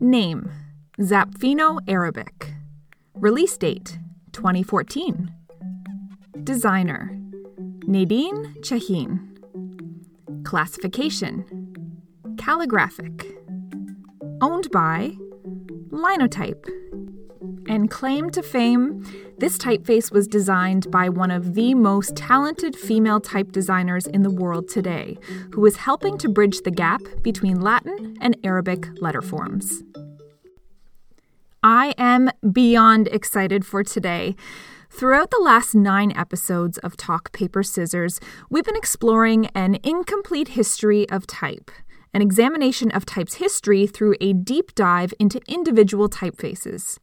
Name Zapfino Arabic. Release date 2014. Designer Nadine Chahine. Classification Calligraphic. Owned by Linotype. And claim to fame, this typeface was designed by one of the most talented female type designers in the world today, who is helping to bridge the gap between Latin and Arabic letter forms. I am beyond excited for today. Throughout the last nine episodes of Talk Paper Scissors, we've been exploring an incomplete history of type, an examination of type's history through a deep dive into individual typefaces.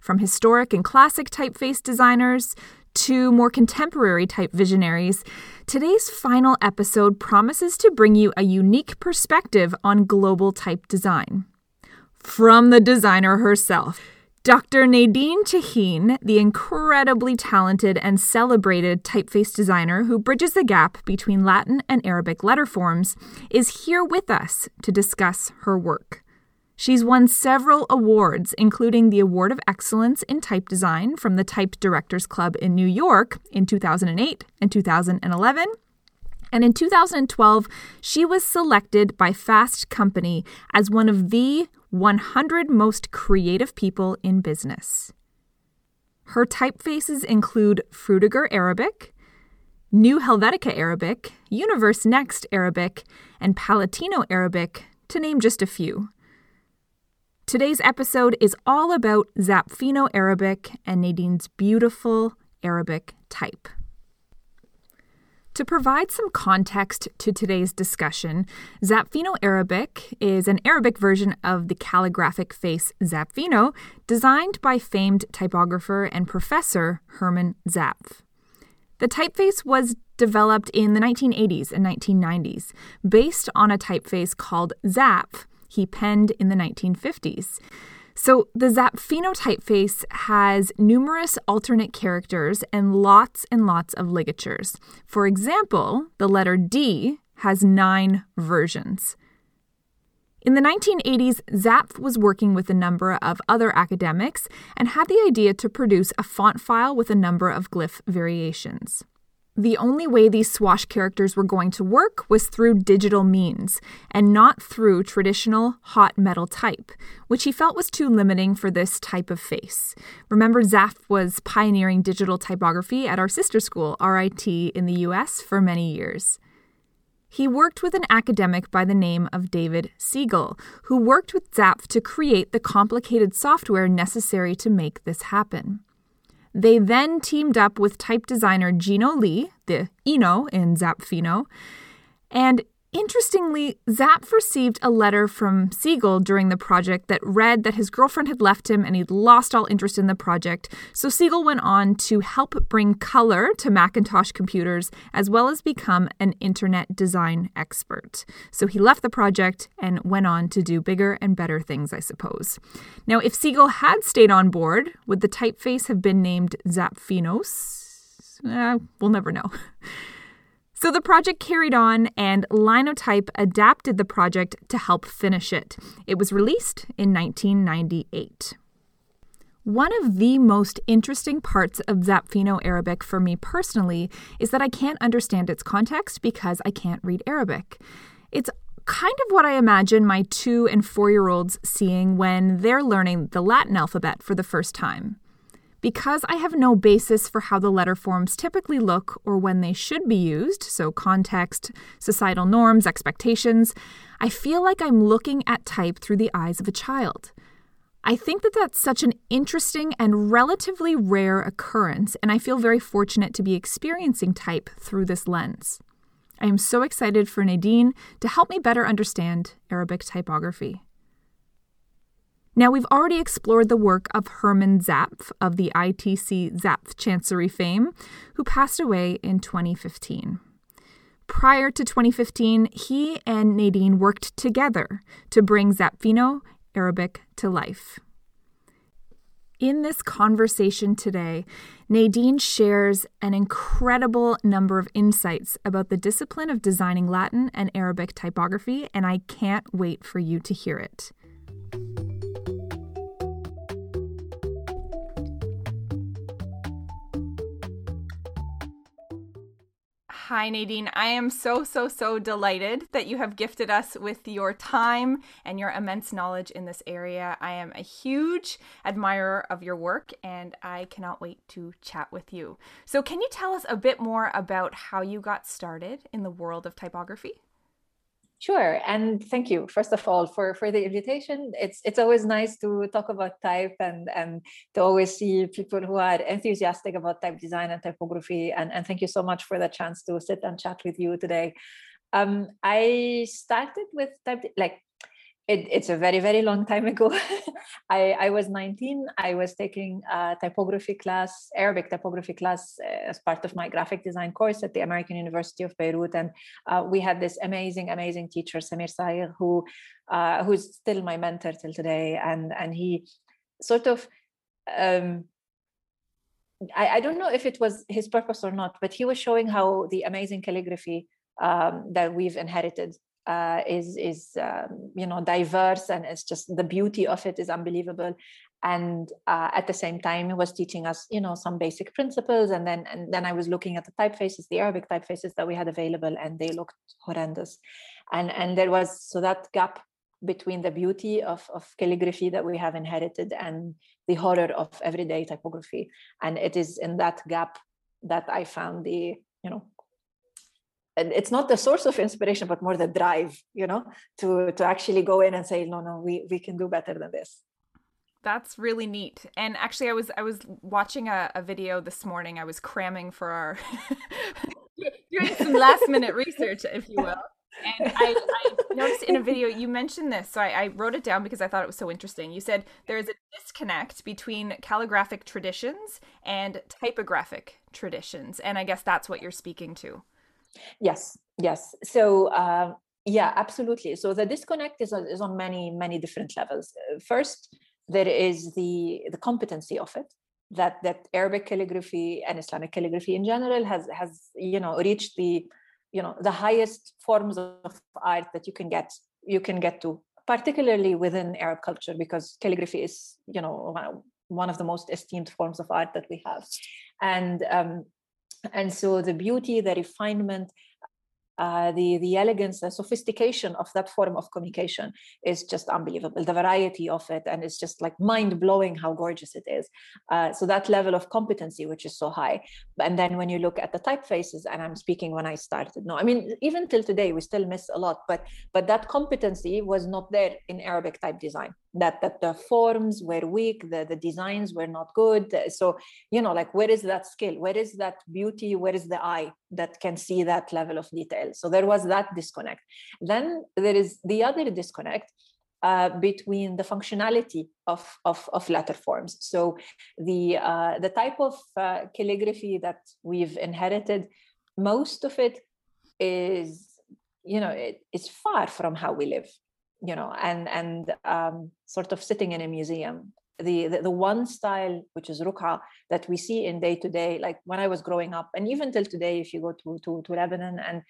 From historic and classic typeface designers to more contemporary type visionaries, today's final episode promises to bring you a unique perspective on global type design. From the designer herself. Dr. Nadine Chahine, the incredibly talented and celebrated typeface designer who bridges the gap between Latin and Arabic letter forms, is here with us to discuss her work. She's won several awards, including the Award of Excellence in Type Design from the Type Directors Club in New York in 2008 and 2011. And in 2012, she was selected by Fast Company as one of the 100 most creative people in business. Her typefaces include Frutiger Arabic, New Helvetica Arabic, Univers Next Arabic, and Palatino Arabic, to name just a few. Today's episode is all about Zapfino Arabic and Nadine's beautiful Arabic type. To provide some context to today's discussion, Zapfino Arabic is an Arabic version of the calligraphic face Zapfino, designed by famed typographer and professor Hermann Zapf. The typeface was developed in the 1980s and 1990s, based on a typeface called Zapf he penned in the 1950s. So, the Zapfino typeface has numerous alternate characters and lots and lots of ligatures. For example, the letter D has nine versions. In the 1980s, Zapf was working with a number of other academics and had the idea to produce a font file with a number of glyph variations. The only way these swash characters were going to work was through digital means, and not through traditional hot metal type, which he felt was too limiting for this type of face. Remember, Zapf was pioneering digital typography at our sister school, RIT, in the US for many years. He worked with an academic by the name of David Siegel, who worked with Zapf to create the complicated software necessary to make this happen. They then teamed up with type designer Gino Lee, the Eno in Zapfino, and Interestingly, Zapf received a letter from Siegel during the project that read that his girlfriend had left him and he'd lost all interest in the project. So Siegel went on to help bring color to Macintosh computers as well as become an internet design expert. So he left the project and went on to do bigger and better things, I suppose. Now, if Siegel had stayed on board, would the typeface have been named Zapfinos? Uh, we'll never know. So the project carried on, and Linotype adapted the project to help finish it. It was released in 1998. One of the most interesting parts of Zapfino Arabic for me personally is that I can't understand its context because I can't read Arabic. It's kind of what I imagine my two and four year olds seeing when they're learning the Latin alphabet for the first time. Because I have no basis for how the letter forms typically look or when they should be used, so context, societal norms, expectations, I feel like I'm looking at type through the eyes of a child. I think that that's such an interesting and relatively rare occurrence, and I feel very fortunate to be experiencing type through this lens. I am so excited for Nadine to help me better understand Arabic typography. Now, we've already explored the work of Hermann Zapf of the ITC Zapf Chancery fame, who passed away in 2015. Prior to 2015, he and Nadine worked together to bring Zapfino Arabic to life. In this conversation today, Nadine shares an incredible number of insights about the discipline of designing Latin and Arabic typography, and I can't wait for you to hear it. Hi, Nadine. I am so, so, so delighted that you have gifted us with your time and your immense knowledge in this area. I am a huge admirer of your work and I cannot wait to chat with you. So, can you tell us a bit more about how you got started in the world of typography? Sure, and thank you first of all for for the invitation. It's it's always nice to talk about type and and to always see people who are enthusiastic about type design and typography. And and thank you so much for the chance to sit and chat with you today. Um, I started with type like it, it's a very very long time ago. I, I was 19 i was taking a typography class arabic typography class uh, as part of my graphic design course at the american university of beirut. And uh, we had this amazing amazing teacher Samir Sayegh who uh, who's still my mentor till today. And and he sort of um, I, I don't know if it was his purpose or not but he was showing how the amazing calligraphy um, that we've inherited uh, is is um, you know diverse and it's just the beauty of it is unbelievable. And uh, at the same time he was teaching us you know some basic principles and then and then i was looking at the typefaces the arabic typefaces that we had available and they looked horrendous. And and there was so that gap between the beauty of, of calligraphy that we have inherited and the horror of everyday typography. And it is in that gap that i found the you know it's not the source of inspiration but more the drive you know to to actually go in and say no no we we can do better than this. That's really neat. And actually i was i was watching a, a video this morning. I was cramming for our doing some last minute research if you will. And I, I, noticed in a video you mentioned this so I, I, wrote it down because i thought it was so interesting. You said there is a disconnect between calligraphic traditions and typographic traditions and i guess that's what you're speaking to Yes, yes. So uh, yeah, absolutely. So the disconnect is, is on many many different levels. Uh, first, there is the the competency of it that that Arabic calligraphy and Islamic calligraphy in general has has you know reached the you know the highest forms of art that you can get you can get to particularly within Arab culture because calligraphy is you know one of the most esteemed forms of art that we have and um, and so the beauty the refinement uh, the the elegance, the sophistication of that form of communication is just unbelievable. The variety of it, and it's just like mind blowing how gorgeous it is. Uh, so that level of competency, which is so high, and then when you look at the typefaces, and I'm speaking when I started. No, I mean even till today we still miss a lot, but but that competency was not there in Arabic type design. That that the forms were weak, the the designs were not good. So you know, like where is that skill? Where is that beauty? Where is the eye that can see that level of detail? So there was that disconnect. Then there is the other disconnect uh, between the functionality of, of, of letter forms. So the, uh, the type of uh, calligraphy that we've inherited, most of it is, you know, it, it's far from how we live, you know, and, and um, sort of sitting in a museum. The, the, the one style which is ruk'a that we see in day to day like when i was growing up and even till today if you go to to, to lebanon and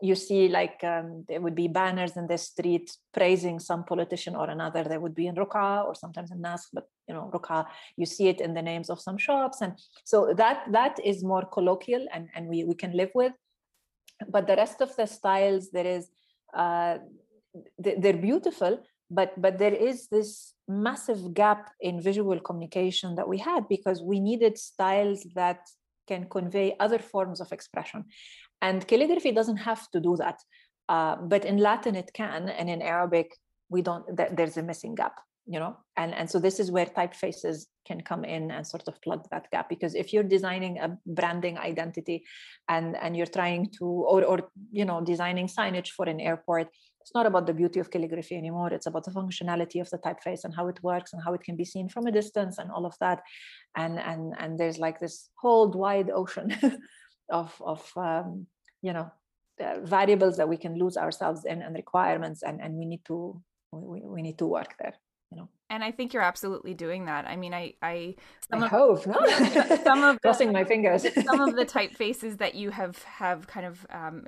you see like um, there would be banners in the street praising some politician or another they would be in ruk'a or sometimes in nas but you know ruk'a you see it in the names of some shops and so that that is more colloquial and and we we can live with. But the rest of the styles there is uh, they're beautiful but but there is this massive gap in visual communication that we had because we needed styles that can convey other forms of expression. And calligraphy doesn't have to do that uh, but in latin it can and in arabic we don't th- there's a missing gap you know? And and so this is where typefaces can come in and sort of plug that gap because if you're designing a branding identity and and you're trying to or or you know designing signage for an airport it's not about the beauty of calligraphy anymore. It's about the functionality of the typeface and how it works and how it can be seen from a distance and all of that. And and and there's like this whole wide ocean of of um, you know uh, variables that we can lose ourselves in and requirements and and we need to we, we need to work there you know and I think you're absolutely doing that. I mean, I, I, some I of, hope no? some of crossing my fingers. some of the typefaces that you have have kind of um,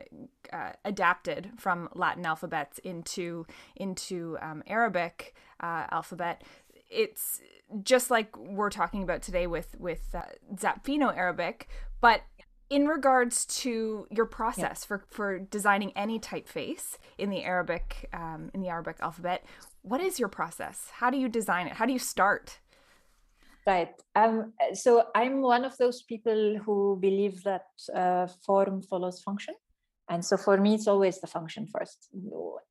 uh, adapted from Latin alphabets into into um, Arabic uh, alphabet. It's just like we're talking about today with with uh, Zapfino Arabic, but in regards to your process yeah. for, for designing any typeface in the Arabic um, in the Arabic alphabet, what is your process? How do you design it? How do you start? Right. Um, so I'm one of those people who believe that uh, form follows function and so for me it's always the function first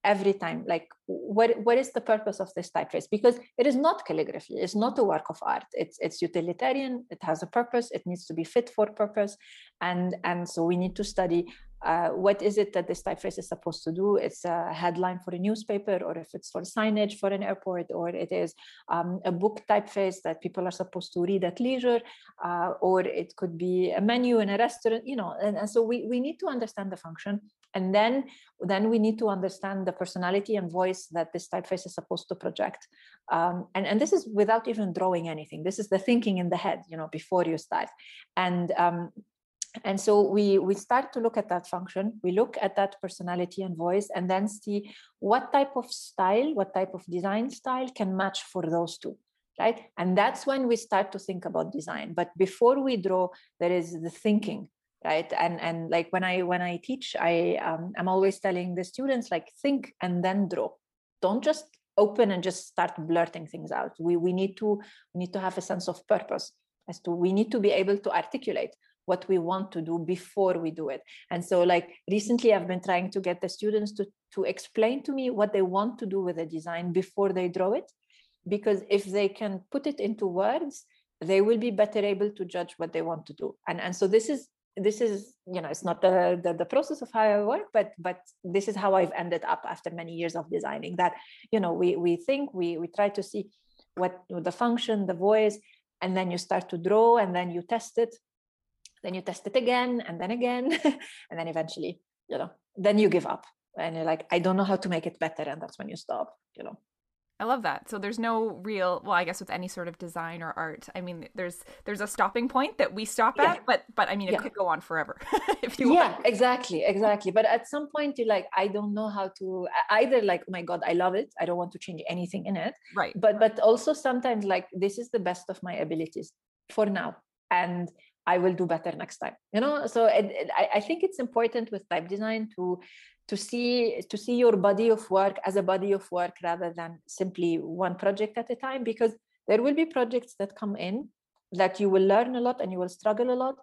every time like what what is the purpose of this typeface because it is not calligraphy it's not a work of art it's it's utilitarian it has a purpose it needs to be fit for purpose and and so we need to study uh, what is it that this typeface is supposed to do? It's a headline for a newspaper, or if it's for signage for an airport, or it is um, a book typeface that people are supposed to read at leisure, uh, or it could be a menu in a restaurant, you know. And, and so we, we need to understand the function. And then, then we need to understand the personality and voice that this typeface is supposed to project. Um, and, and this is without even drawing anything. This is the thinking in the head, you know, before you start. And um, and so we we start to look at that function. We look at that personality and voice and then see what type of style what type of design style can match for those two right? And that's when we start to think about design. But before we draw there is the thinking right? And and like when i when i teach i um, i'm always telling the students like think and then draw. Don't just open and just start blurting things out. We we need to we need to have a sense of purpose as to we need to be able to articulate what we want to do before we do it. And so like recently i've been trying to get the students to to explain to me what they want to do with the design before they draw it because if they can put it into words they will be better able to judge what they want to do. And and so this is this is you know it's not the, the, the process of how i work but but this is how i've ended up after many years of designing that you know we we think we we try to see what the function the voice and then you start to draw and then you test it then you test it again and then again and then eventually you know then you give up and you're like i don't know how to make it better and that's when you stop you know I love that. So there's no real well, I guess with any sort of design or art. I mean, there's there's a stopping point that we stop yeah. at, but but I mean, it yeah. could go on forever if you Yeah, want. exactly, exactly. But at some point, you're like, I don't know how to either like, oh my god, I love it. I don't want to change anything in it. Right. But but also sometimes like this is the best of my abilities for now, and I will do better next time. You know, so it, it, I, think it's important with type design to to see to see your body of work as a body of work rather than simply one project at a time because there will be projects that come in that you will learn a lot and you will struggle a lot.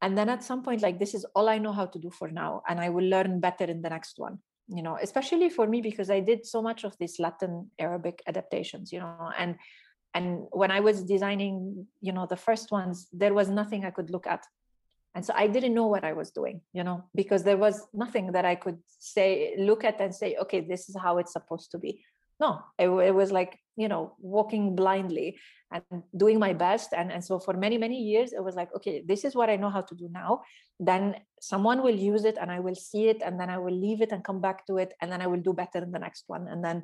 And then at some point like this is all i know how to do for now and i will learn better in the next one you know? Especially for me because i did so much of these latin arabic adaptations you know? And and when i was designing you know the first ones there was nothing i could look at. And so i didn't know what i was doing you know because there was nothing that i could say look at and say okay this is how it's supposed to be. No it, it was like you know walking blindly and doing my best. And, and so for many many years it was like okay this is what i know how to do now. Then someone will use it and i will see it and then i will leave it and come back to it and then i will do better in the next one. And then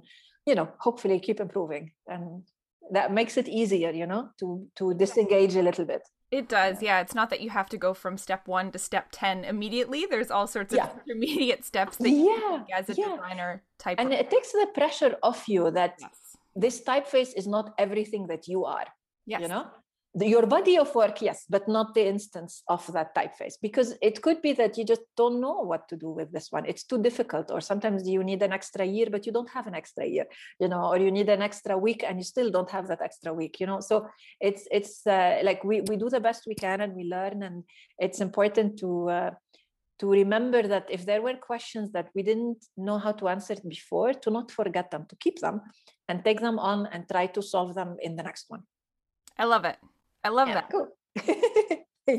you know hopefully keep improving. And that makes it easier you know to to disengage a little bit it does yeah it's not that you have to go from step one to step 10 immediately there's all sorts of yeah. intermediate steps that yeah. you as a yeah. designer type and it takes the pressure off you that yes. this typeface is not everything that you are yes. you know the, your body of work yes but not the instance of that typeface because it could be that you just don't know what to do with this one. It's too difficult or sometimes you need an extra year but you don't have an extra year you know or you need an extra week and you still don't have that extra week you know? So it's it's uh, like we we do the best we can and we learn and it's important to uh, to remember that if there were questions that we didn't know how to answer before to not forget them to keep them and take them on and try to solve them in the next one. I love it I love yeah, that. Cool.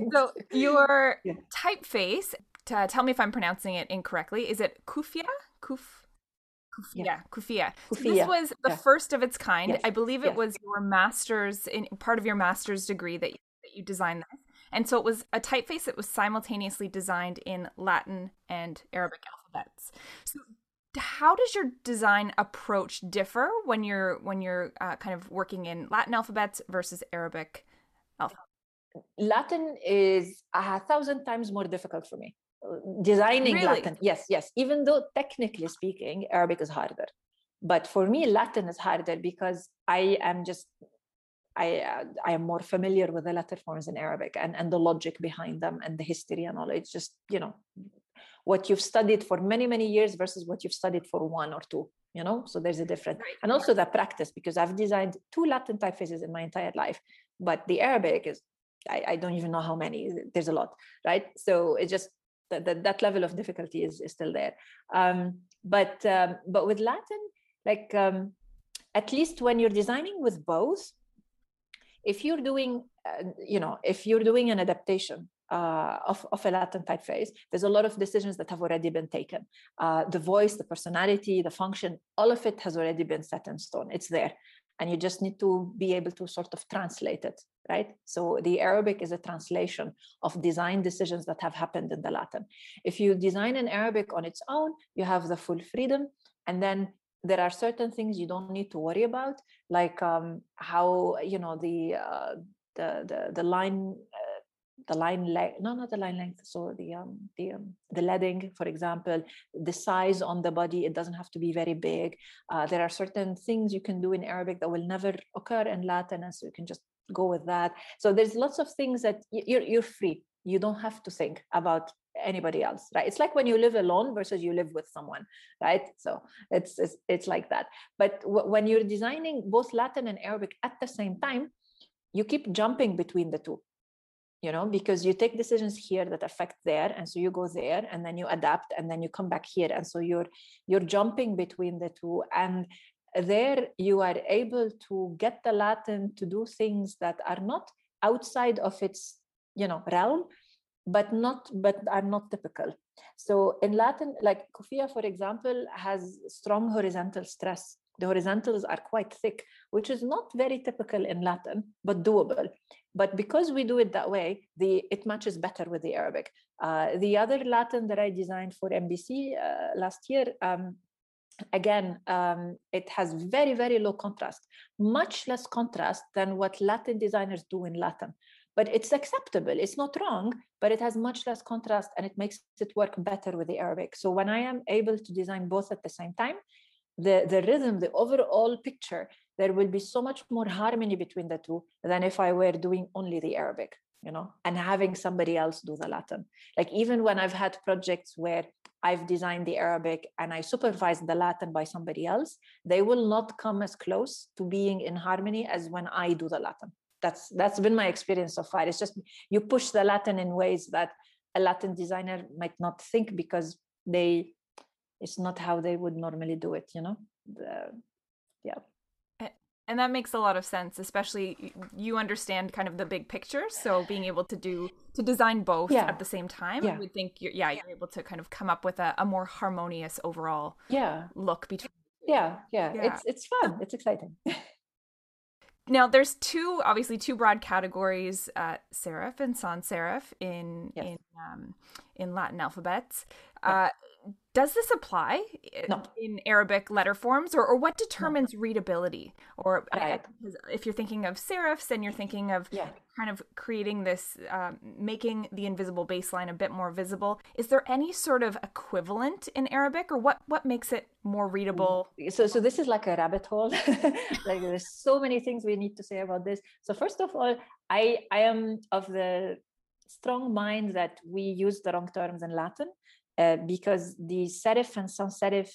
so your yeah. typeface, tell me if I'm pronouncing it incorrectly. Is it Koufiya? Kuf yeah, koufiya. So this was the yeah. first of its kind. Yes. I believe it yes. was your master's in part of your master's degree that you, that you designed this. And so it was a typeface that was simultaneously designed in Latin and Arabic alphabets. So how does your design approach differ when you're when you're uh, kind of working in Latin alphabets versus Arabic alphabet? Latin is a thousand times more difficult for me. Designing really? Latin, yes, yes. Even though technically speaking, Arabic is harder, but for me, Latin is harder because I am just I uh, I am more familiar with the letter forms in Arabic and and the logic behind them and the history and all. It's just you know what you've studied for many many years versus what you've studied for one or two you know so there's a difference and also the practice because i've designed two latin typefaces in my entire life but the arabic is i, I don't even know how many there's a lot right so it's just that, that, that level of difficulty is, is still there um, but um, but with latin like um, at least when you're designing with both if you're doing uh, you know if you're doing an adaptation uh, of, of a Latin typeface, there's a lot of decisions that have already been taken. Uh, the voice, the personality, the function, all of it has already been set in stone. It's there. And you just need to be able to sort of translate it, right? So the Arabic is a translation of design decisions that have happened in the Latin. If you design in Arabic on its own, you have the full freedom. And then there are certain things you don't need to worry about, like um, how, you know, the, uh, the, the, the line the line length no not the line length so the um the um, the leading for example the size on the body it doesn't have to be very big. Uh, there are certain things you can do in arabic that will never occur in latin and so you can just go with that. So there's lots of things that you're you're free. You don't have to think about anybody else right? It's like when you live alone versus you live with someone right? So it's it's, it's like that. But w- when you're designing both latin and arabic at the same time you keep jumping between the two you know because you take decisions here that affect there and so you go there and then you adapt and then you come back here. And so you're you're jumping between the two and there you are able to get the latin to do things that are not outside of its you know realm but not but are not typical. So in latin like koufiya for example has strong horizontal stress. The horizontals are quite thick which is not very typical in latin but doable but because we do it that way the it matches better with the arabic. Uh, the other latin that i designed for NBC uh, last year um, again um, it has very very low contrast much less contrast than what latin designers do in latin. But it's acceptable it's not wrong but it has much less contrast and it makes it work better with the arabic. So when i am able to design both at the same time the the rhythm the overall picture there will be so much more harmony between the two than if I were doing only the Arabic, you know, and having somebody else do the Latin. Like even when I've had projects where I've designed the Arabic and I supervise the Latin by somebody else, they will not come as close to being in harmony as when I do the Latin. That's that's been my experience so far. It's just you push the Latin in ways that a Latin designer might not think because they it's not how they would normally do it, you know. The, yeah and that makes a lot of sense especially you understand kind of the big picture. So being able to do to design both yeah. at the same time yeah. i would think you're yeah you're able to kind of come up with a, a more harmonious overall yeah. look between yeah, yeah. Yeah. It's it's fun. It's exciting. Now there's two obviously two broad categories uh serif and sans serif in yes. in um in latin alphabets uh does this apply no. in Arabic letter forms, or, or what determines no. readability? Or right. if you're thinking of serifs and you're thinking of yeah. kind of creating this, um, making the invisible baseline a bit more visible, is there any sort of equivalent in Arabic, or what what makes it more readable? So, so this is like a rabbit hole. like there's so many things we need to say about this. So first of all, I I am of the strong mind that we use the wrong terms in Latin uh, because the serif and sans serif,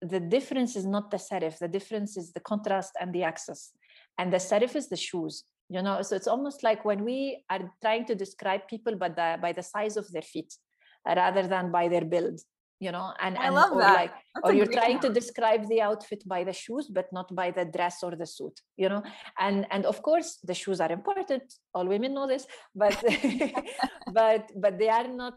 the difference is not the serif, the difference is the contrast and the axis. And the serif is the shoes, you know, so it's almost like when we are trying to describe people by the, by the size of their feet uh, rather than by their build you know? And, I and love or that. like That's or you're trying to describe the outfit by the shoes but not by the dress or the suit you know? And and of course the shoes are important. All women know this but but but they are not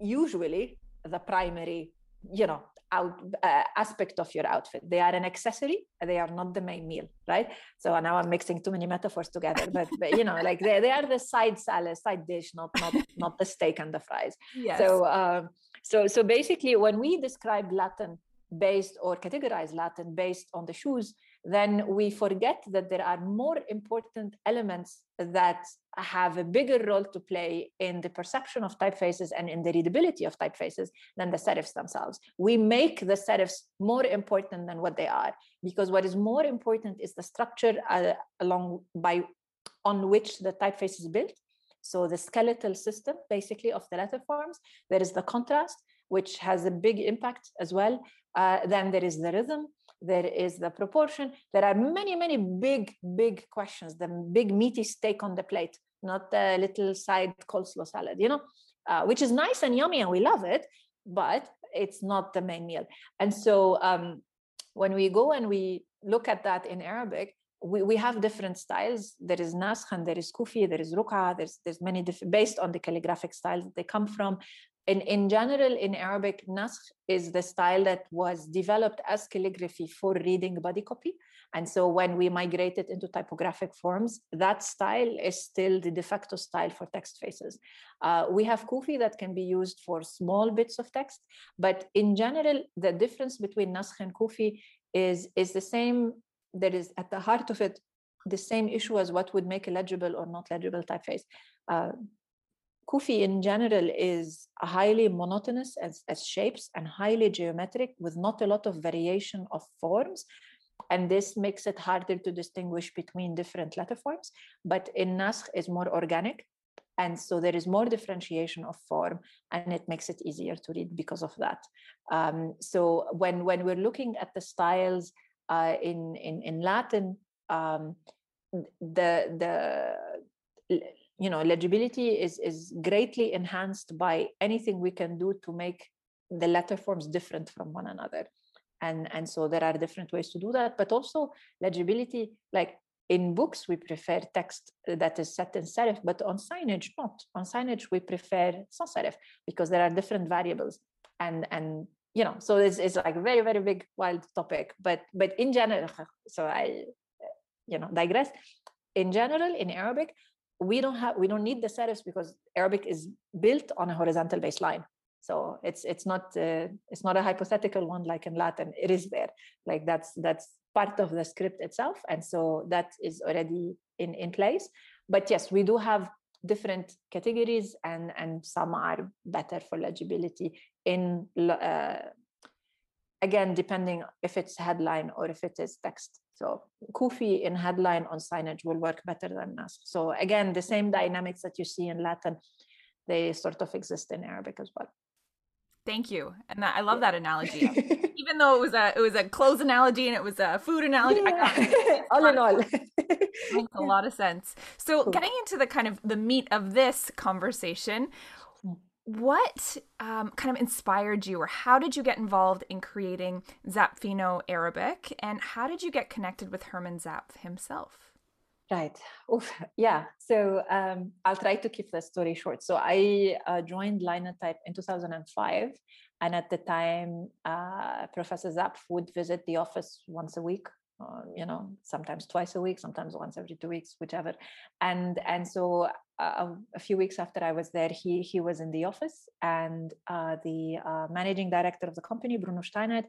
usually the primary you know out uh, aspect of your outfit. They are an accessory they are not the main meal right? So now i'm mixing too many metaphors together but, but you know like they, they are the side salad side dish not not not the steak and the fries. Yes. so um, so so basically when we describe latin based or categorize latin based on the shoes then we forget that there are more important elements that have a bigger role to play in the perception of typefaces and in the readability of typefaces than the serifs themselves. We make the serifs more important than what they are because what is more important is the structure uh, along by on which the typeface is built. So the skeletal system basically of the letter forms. There is the contrast, which has a big impact as well. Uh, then there is the rhythm there is the proportion. There are many, many big, big questions, the big meaty steak on the plate, not the little side coleslaw salad, you know, uh, which is nice and yummy and we love it, but it's not the main meal. And so um, when we go and we look at that in Arabic, we, we have different styles. There is naskh and there is kufi, there is ruqa, there's there's many different based on the calligraphic styles that they come from in, in general, in Arabic, naskh is the style that was developed as calligraphy for reading body copy. And so when we migrated into typographic forms, that style is still the de facto style for text faces. Uh, we have Kufi that can be used for small bits of text, but in general, the difference between naskh and Kufi is, is the same. There is at the heart of it the same issue as what would make a legible or not legible typeface. Uh, Kufi in general is highly monotonous as, as shapes and highly geometric with not a lot of variation of forms. And this makes it harder to distinguish between different letter forms. But in Naskh is more organic. And so there is more differentiation of form and it makes it easier to read because of that. Um, so when, when we're looking at the styles uh, in, in, in Latin, um, the, the you know legibility is is greatly enhanced by anything we can do to make the letter forms different from one another. And and so there are different ways to do that but also legibility like in books we prefer text that is set in serif but on signage not. On signage we prefer sans serif because there are different variables. And and you know so it's, it's like a very very big wild topic but but in general so i you know digress. In general in arabic we don't have we don't need the serifs because arabic is built on a horizontal baseline. So it's it's not uh, it's not a hypothetical one like in latin. It is there. Like that's that's part of the script itself. And so that is already in in place. But yes we do have different categories and and some are better for legibility in uh, again depending if it's headline or if it is text so Kufi in headline on signage will work better than Naskh. So again, the same dynamics that you see in Latin, they sort of exist in Arabic as well. Thank you, and I love that analogy. Even though it was a it was a clothes analogy and it was a food analogy, yeah. all in all, makes a lot of sense. So, cool. getting into the kind of the meat of this conversation, what um, kind of inspired you or how did you get involved in creating Zapfino Arabic and how did you get connected with Hermann Zapf himself? Right. Oof. Yeah. So um, I'll try to keep the story short. So I uh, joined Linotype in 2005. And at the time, uh, Professor Zapf would visit the office once a week uh, you know sometimes twice a week sometimes once every two weeks whichever. And and so uh, a few weeks after i was there he he was in the office and uh, the uh, managing director of the company bruno steinert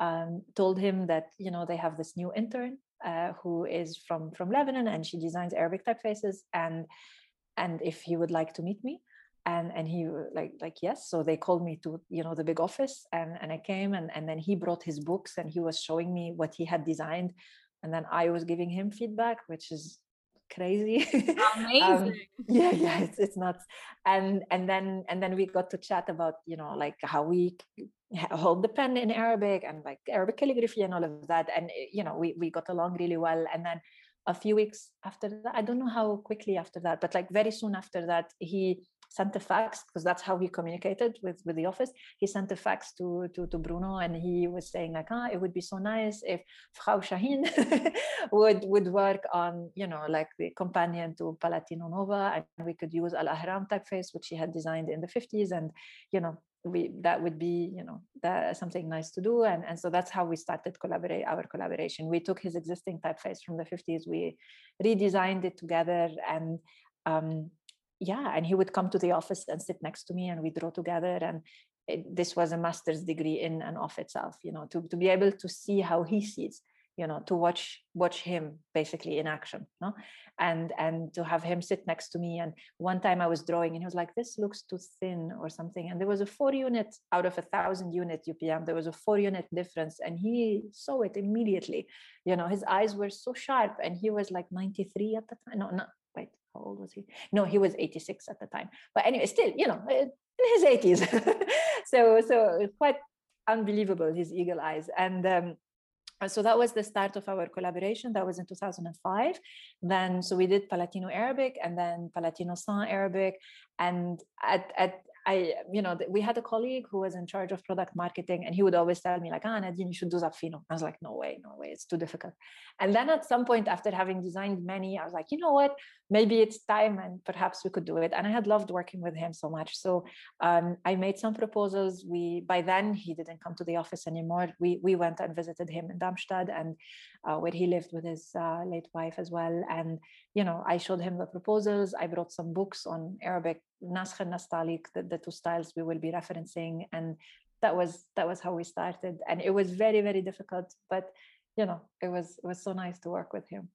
um, told him that you know they have this new intern uh, who is from from lebanon and she designs arabic typefaces and and if he would like to meet me and and he like like yes. So they called me to you know the big office and and i came and and then he brought his books and he was showing me what he had designed and then i was giving him feedback which is crazy. Um, amazing. um, yeah yeah it's, it's nuts. And and then and then we got to chat about you know like how we hold the pen in arabic and like arabic calligraphy and all of that and eh, you know we we got along really well. And then a few weeks after that i don't know how quickly after that but like very soon after that he sent a fax because that's how he communicated with with the office. He sent a fax to to, to bruno and he was saying like ah it would be so nice if frau Chahine would would work on you know like the companion to palatino nova and we could use al ahram typeface which he had designed in the 50s and you know we that would be you know that something nice to do and and so that's how we started collaborate our collaboration. We took his existing typeface from the 50s we redesigned it together and um yeah and he would come to the office and sit next to me and we draw together and it, this was a master's degree in and of itself you know to, to be able to see how he sees you know to watch watch him basically in action no? And and to have him sit next to me and one time i was drawing and he was like this looks too thin or something and there was a four unit out of a thousand unit upm there was a four unit difference and he saw it immediately you know his eyes were so sharp and he was like 93 at the time no no how old was he no he was 86 at the time but anyway still you know in his 80s so so quite unbelievable his eagle eyes and um, so that was the start of our collaboration. That was in 2005. Then, so we did Palatino Arabic and then Palatino Sans Arabic. And at, at I, you know, we had a colleague who was in charge of product marketing, and he would always tell me, like, ah, Nadine, you should do Zapfino. I was like, no way, no way, it's too difficult. And then at some point, after having designed many, I was like, you know what, maybe it's time, and perhaps we could do it. And I had loved working with him so much. So um, I made some proposals. We by then he didn't come to the office anymore. We we went and visited him in Darmstadt, and uh, where he lived with his uh, late wife as well. And you know, I showed him the proposals. I brought some books on Arabic Naskh and Nastaliq, the, the two styles we will be referencing. And that was that was how we started. And it was very, very difficult, but you know, it was it was so nice to work with him.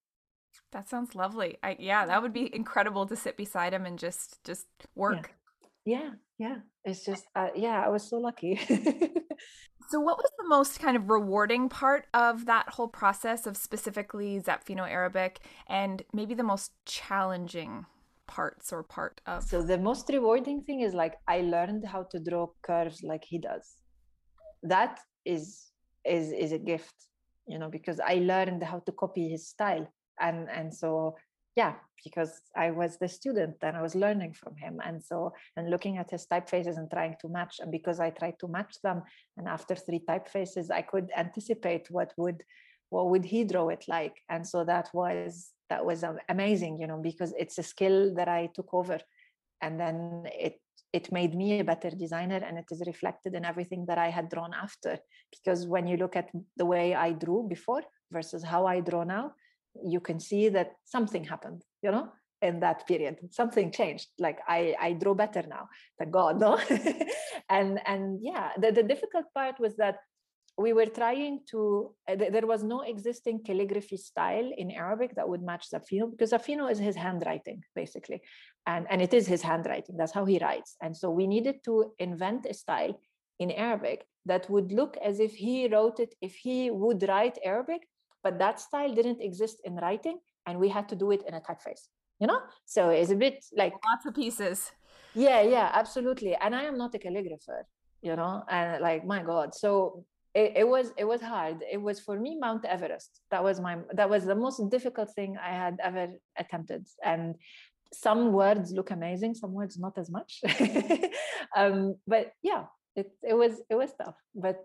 That sounds lovely. I yeah, that would be incredible to sit beside him and just just work. Yeah, yeah. yeah. It's just uh, yeah, I was so lucky. so what was the most kind of rewarding part of that whole process of specifically Zapfino Arabic and maybe the most challenging parts or part of so the most rewarding thing is like i learned how to draw curves like he does that is is is a gift you know because i learned how to copy his style and and so yeah because i was the student and i was learning from him and so and looking at his typefaces and trying to match and because i tried to match them and after three typefaces i could anticipate what would what would he draw it like and so that was that was amazing you know because it's a skill that i took over and then it it made me a better designer and it is reflected in everything that i had drawn after because when you look at the way i drew before versus how i draw now you can see that something happened you know in that period. Something changed. Like i i draw better now. Thank god no? And and yeah the, the difficult part was that we were trying to uh, there was no existing calligraphy style in arabic that would match Zapfino because Zapfino is his handwriting basically. And and it is his handwriting. That's how he writes. And so we needed to invent a style in arabic that would look as if he wrote it if he would write arabic but that style didn't exist in writing and we had to do it in a typeface you know? So it's a bit like lots of pieces. Yeah yeah absolutely. And i am not a calligrapher you know? And like my god. So it, it, was it was hard. It was for me mount everest. That was my that was the most difficult thing i had ever attempted. And some words look amazing some words not as much. Um, but yeah it, it was it was tough but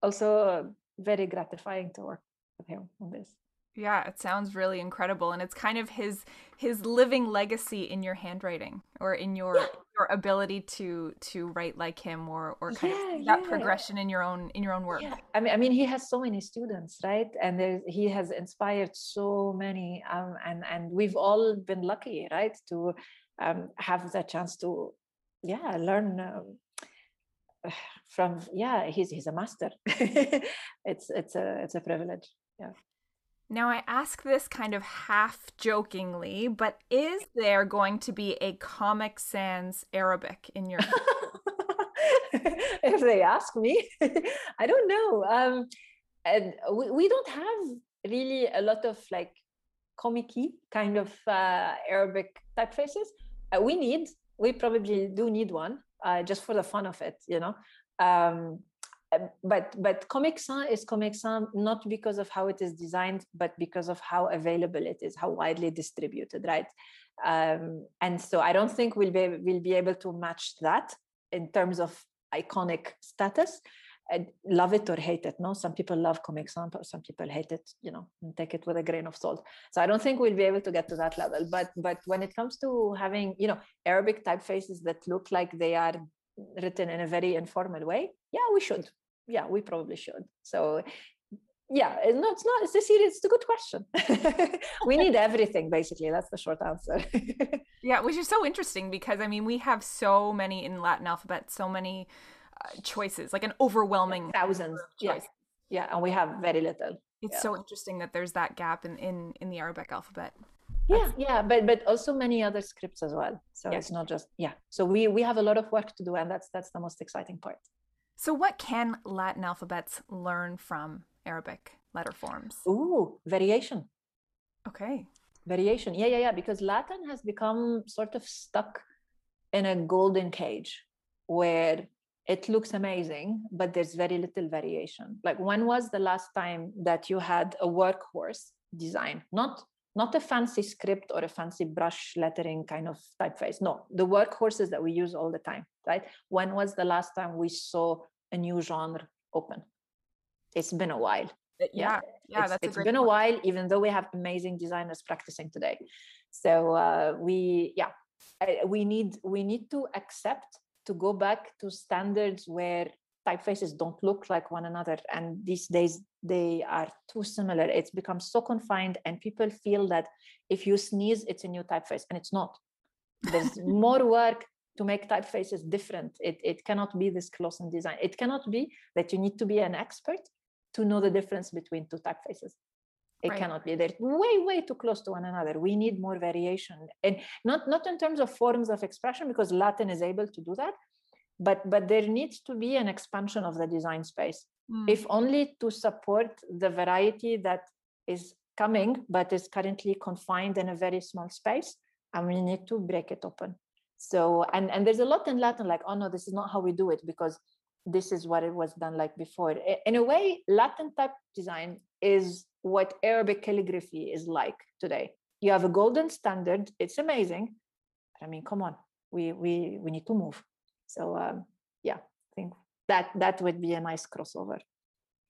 also very gratifying to work with him on this yeah, it sounds really incredible and it's kind of his his living legacy in your handwriting or in your yeah. your ability to to write like him or or kind yeah, of that yeah. progression in your own in your own work. I mean I mean he has so many students, right? And there's he has inspired so many um and and we've all been lucky, right, to um have the chance to yeah, learn um, from yeah, he's he's a master. it's it's a it's a privilege. Yeah. Now, I ask this kind of half jokingly, but is there going to be a Comic Sans Arabic in your? if they ask me, I don't know. Um, and we, we don't have really a lot of like comic kind of uh, Arabic typefaces. Uh, we need, we probably do need one uh, just for the fun of it, you know. Um, but but Comic Sans is Comic Sans not because of how it is designed, but because of how available it is, how widely distributed, right? Um, and so I don't think we'll be we'll be able to match that in terms of iconic status. And love it or hate it. No, some people love Comic Sans, some people hate it. You know, take it with a grain of salt. So I don't think we'll be able to get to that level. But but when it comes to having you know Arabic typefaces that look like they are written in a very informal way yeah we should yeah we probably should. So yeah no it's not it's a serious it's a good question. We need everything basically. That's the short answer. Yeah which is so interesting because i mean we have so many in latin alphabet so many uh, choices like an overwhelming thousands. yeah. yeah and we have very little. It's yeah. so interesting that there's that gap in in in the arabic alphabet. Yeah yeah but but also many other scripts as well. So it's not just yeah. So we we have a lot of work to do and that's that's the most exciting part so what can latin alphabets learn from arabic letter forms? Ooh variation. Okay. Variation. Yeah yeah yeah because latin has become sort of stuck in a golden cage where it looks amazing but there's very little variation. Like when was the last time that you had a workhorse design? Not not a fancy script or a fancy brush lettering kind of typeface. No, the workhorses that we use all the time, right? When was the last time we saw a new genre open? It's been a while. Uh, yeah, yeah, it's, that's it's been point. a while, even though we have amazing designers practicing today. So uh, we, yeah, we need we need to accept to go back to standards where typefaces don't look like one another and these days they are too similar. It's become so confined and people feel that if you sneeze it's a new typeface and it's not. There's more work to make typefaces different. It, it cannot be this close in design. It cannot be that you need to be an expert to know the difference between two typefaces. It right. cannot be. They're way way too close to one another. We need more variation. And not not in terms of forms of expression because latin is able to do that but but there needs to be an expansion of the design space. Mm. if only to support the variety that is coming but is currently confined in a very small space and we need to break it open. So and and there's a lot in latin like oh no this is not how we do it because this is what it was done like before. In a way latin type design is what arabic calligraphy is like today. You have a golden standard it's amazing i mean come on we we we need to move so um, yeah, I think that that would be a nice crossover.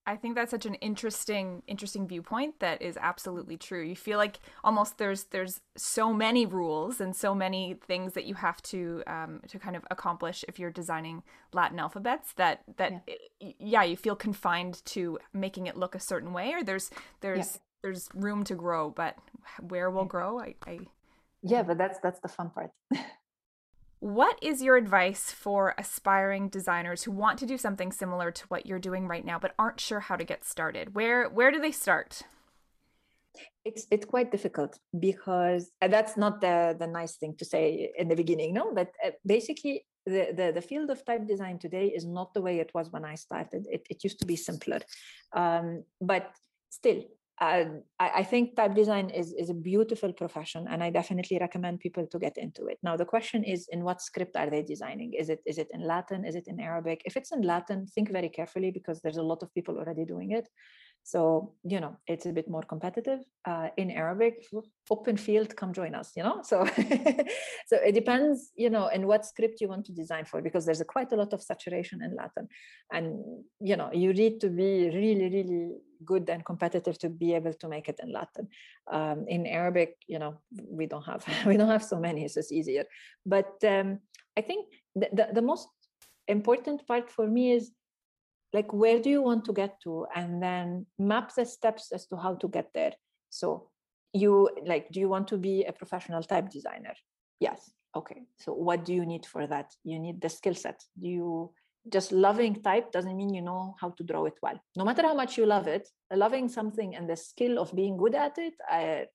I think that's such an interesting interesting viewpoint that is absolutely true. You feel like almost there's there's so many rules and so many things that you have to um, to kind of accomplish if you're designing Latin alphabets that that yeah. Yeah. you feel confined to making it look a certain way or there's there's yeah. there's room to grow, but where will grow? I, I yeah, but that's that's the fun part. What is your advice for aspiring designers who want to do something similar to what you're doing right now but aren't sure how to get started? Where where do they start? It's it's quite difficult because that's not the the nice thing to say in the beginning, no. But uh, basically, the, the the field of type design today is not the way it was when I started. It it used to be simpler, um, but still, uh, I, I, think type design is, is a beautiful profession and i definitely recommend people to get into it. Now the question is in what script are they designing? Is it is it in latin? Is it in arabic? If it's in latin think very carefully because there's a lot of people already doing it. So you know it's a bit more competitive. Uh, in arabic open field come join us you know? So so it depends you know in what script you want to design for because there's a quite a lot of saturation in latin. And you know you need to be really really good and competitive to be able to make it in latin. Um, in arabic you know we don't have we don't have so many so it's easier. But um, i think the, the, the most important part for me is like where do you want to get to? And then map the steps as to how to get there. So you like do you want to be a professional type designer? Yes. Okay. So what do you need for that? You need the skill set. Do you just loving type doesn't mean you know how to draw it well no matter how much you love it loving something and the skill of being good at it I,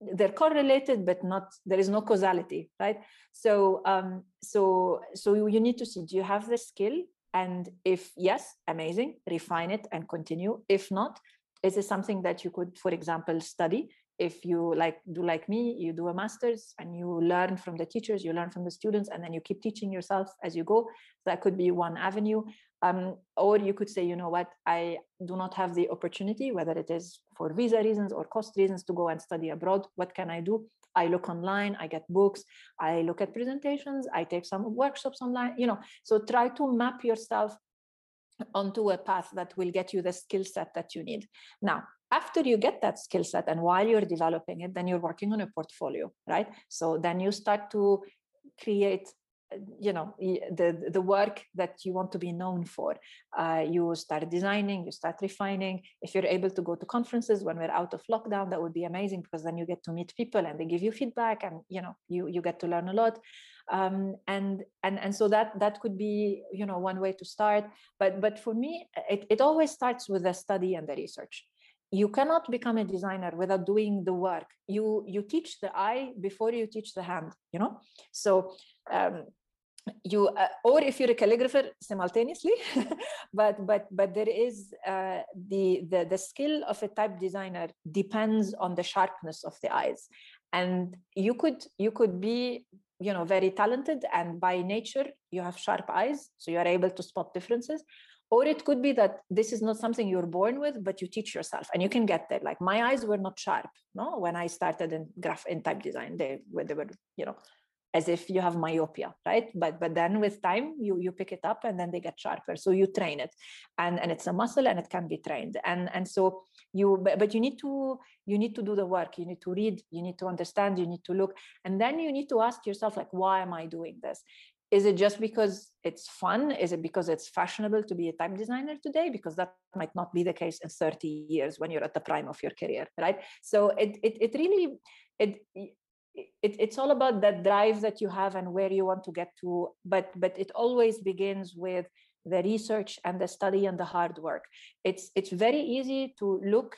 they're correlated but not there is no causality right so um so so you need to see do you have the skill and if yes, amazing, refine it and continue. If not, is it something that you could, for example, study? If you like do like me, you do a master's and you learn from the teachers, you learn from the students, and then you keep teaching yourself as you go. That could be one avenue. Um, or you could say, you know what, I do not have the opportunity, whether it is for visa reasons or cost reasons, to go and study abroad. What can I do? I look online, I get books, I look at presentations, I take some workshops online, you know. So try to map yourself onto a path that will get you the skill set that you need. Now, after you get that skill set and while you're developing it, then you're working on a portfolio, right? So then you start to create you know the the work that you want to be known for. Uh, you start designing you start refining. If you're able to go to conferences when we're out of lockdown that would be amazing because then you get to meet people and they give you feedback and you know you you get to learn a lot. Um, and and and so that that could be you know one way to start. But but for me it, it always starts with the study and the research you cannot become a designer without doing the work. You you teach the eye before you teach the hand you know? So um, you uh, or if you're a calligrapher simultaneously but but but there is uh, the, the the skill of a type designer depends on the sharpness of the eyes. And you could you could be you know very talented and by nature you have sharp eyes so you are able to spot differences or it could be that this is not something you're born with but you teach yourself and you can get there. Like my eyes were not sharp no? When i started in graph in type design they, were they were you know as if you have myopia right? But but then with time you you pick it up and then they get sharper. So you train it. And and it's a muscle and it can be trained. And and so you but, but you need to you need to do the work. You need to read. You need to understand. You need to look. And then you need to ask yourself like why am i doing this is it just because it's fun? Is it because it's fashionable to be a type designer today? Because that might not be the case in 30 years when you're at the prime of your career right? So it it, it really it it, it's all about that drive that you have and where you want to get to but but it always begins with the research and the study and the hard work. It's it's very easy to look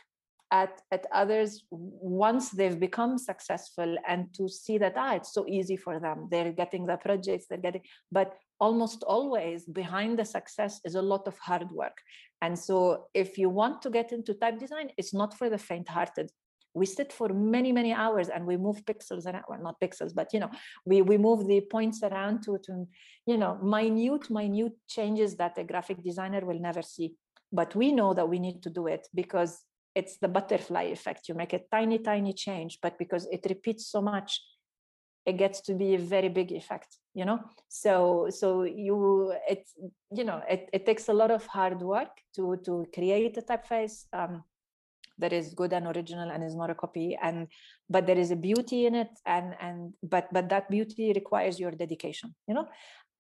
at at others once they've become successful and to see that ah it's so easy for them. They're getting the projects they're getting but almost always behind the success is a lot of hard work. And so if you want to get into type design it's not for the faint hearted we sit for many many hours and we move pixels and well not pixels but you know we we move the points around to to you know minute minute changes that a graphic designer will never see. But we know that we need to do it because it's the butterfly effect. You make a tiny tiny change but because it repeats so much it gets to be a very big effect you know? So so you it you know it, it takes a lot of hard work to to create a typeface um, that is good and original and is not a copy and but there is a beauty in it and and but but that beauty requires your dedication you know?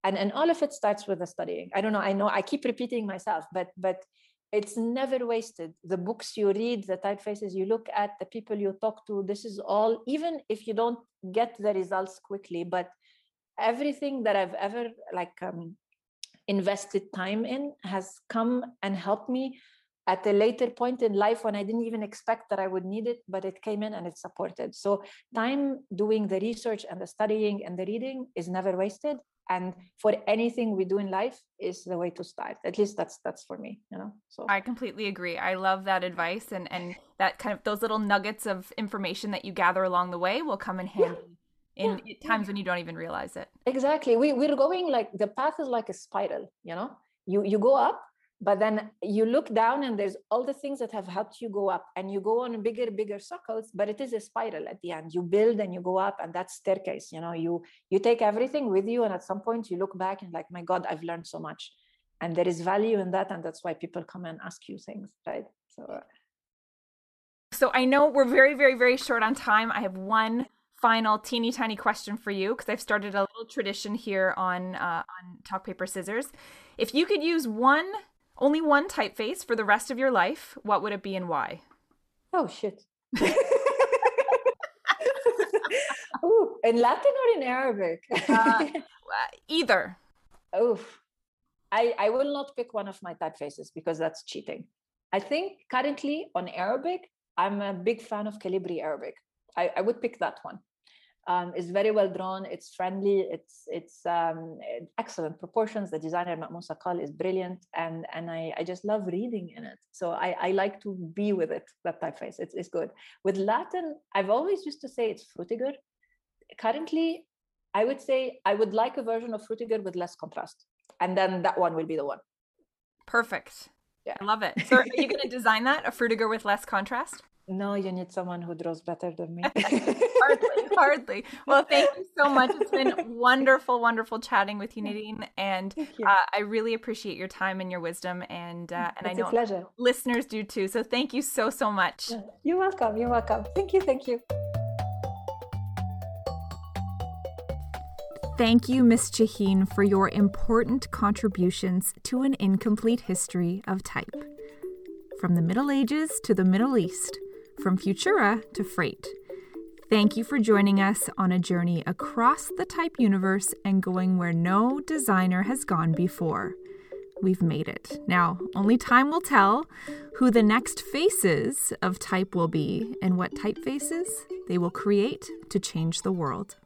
And and all of it starts with the studying. I don't know i know i keep repeating myself but but it's never wasted the books you read the typefaces you look at the people you talk to this is all even if you don't get the results quickly but everything that i've ever like um, invested time in has come and helped me at a later point in life when I didn't even expect that I would need it, but it came in and it supported. So time doing the research and the studying and the reading is never wasted. And for anything we do in life is the way to start. At least that's that's for me, you know. So I completely agree. I love that advice and and that kind of those little nuggets of information that you gather along the way will come in handy. Yeah in yeah. times when you don't even realize it exactly we, we're going like the path is like a spiral you know you you go up but then you look down and there's all the things that have helped you go up and you go on bigger bigger circles but it is a spiral at the end. You build and you go up and that staircase you know? You you take everything with you and at some point you look back and like my god i've learned so much. And there is value in that and that's why people come and ask you things right? So uh so i know we're very very very short on time. I have one final teeny tiny question for you because i've started a little tradition here on uh, on talk paper scissors. If you could use one only one typeface for the rest of your life. What would it be and why? Oh shit. Ooh, in Latin or in Arabic? uh, either. Oof. I, I will not pick one of my typefaces because that's cheating. I think currently on Arabic, I'm a big fan of Calibri Arabic. I, I would pick that one um, is very well drawn. It's friendly. It's it's um, excellent proportions. The designer Ma'moun Sakkal is brilliant, and and I, I just love reading in it. So I, I like to be with it. That typeface, it's it's good. With Latin, I've always used to say it's Frutiger. Currently, I would say I would like a version of Frutiger with less contrast, and then that one will be the one. Perfect. Yeah. I love it. So are you going to design that a Frutiger with less contrast? No, you need someone who draws better than me. hardly, hardly. Well, thank you so much. It's been wonderful, wonderful chatting with you, Nadine, and you. uh, I really appreciate your time and your wisdom, and uh, and it's I know pleasure. listeners do too. So thank you so so much. You're welcome. You're welcome. Thank you. Thank you. Thank you, Ms. Chahine, for your important contributions to an incomplete history of type. From the Middle Ages to the Middle East, from Futura to freight. Thank you for joining us on a journey across the type universe and going where no designer has gone before. We've made it. Now, only time will tell who the next faces of type will be and what typefaces they will create to change the world.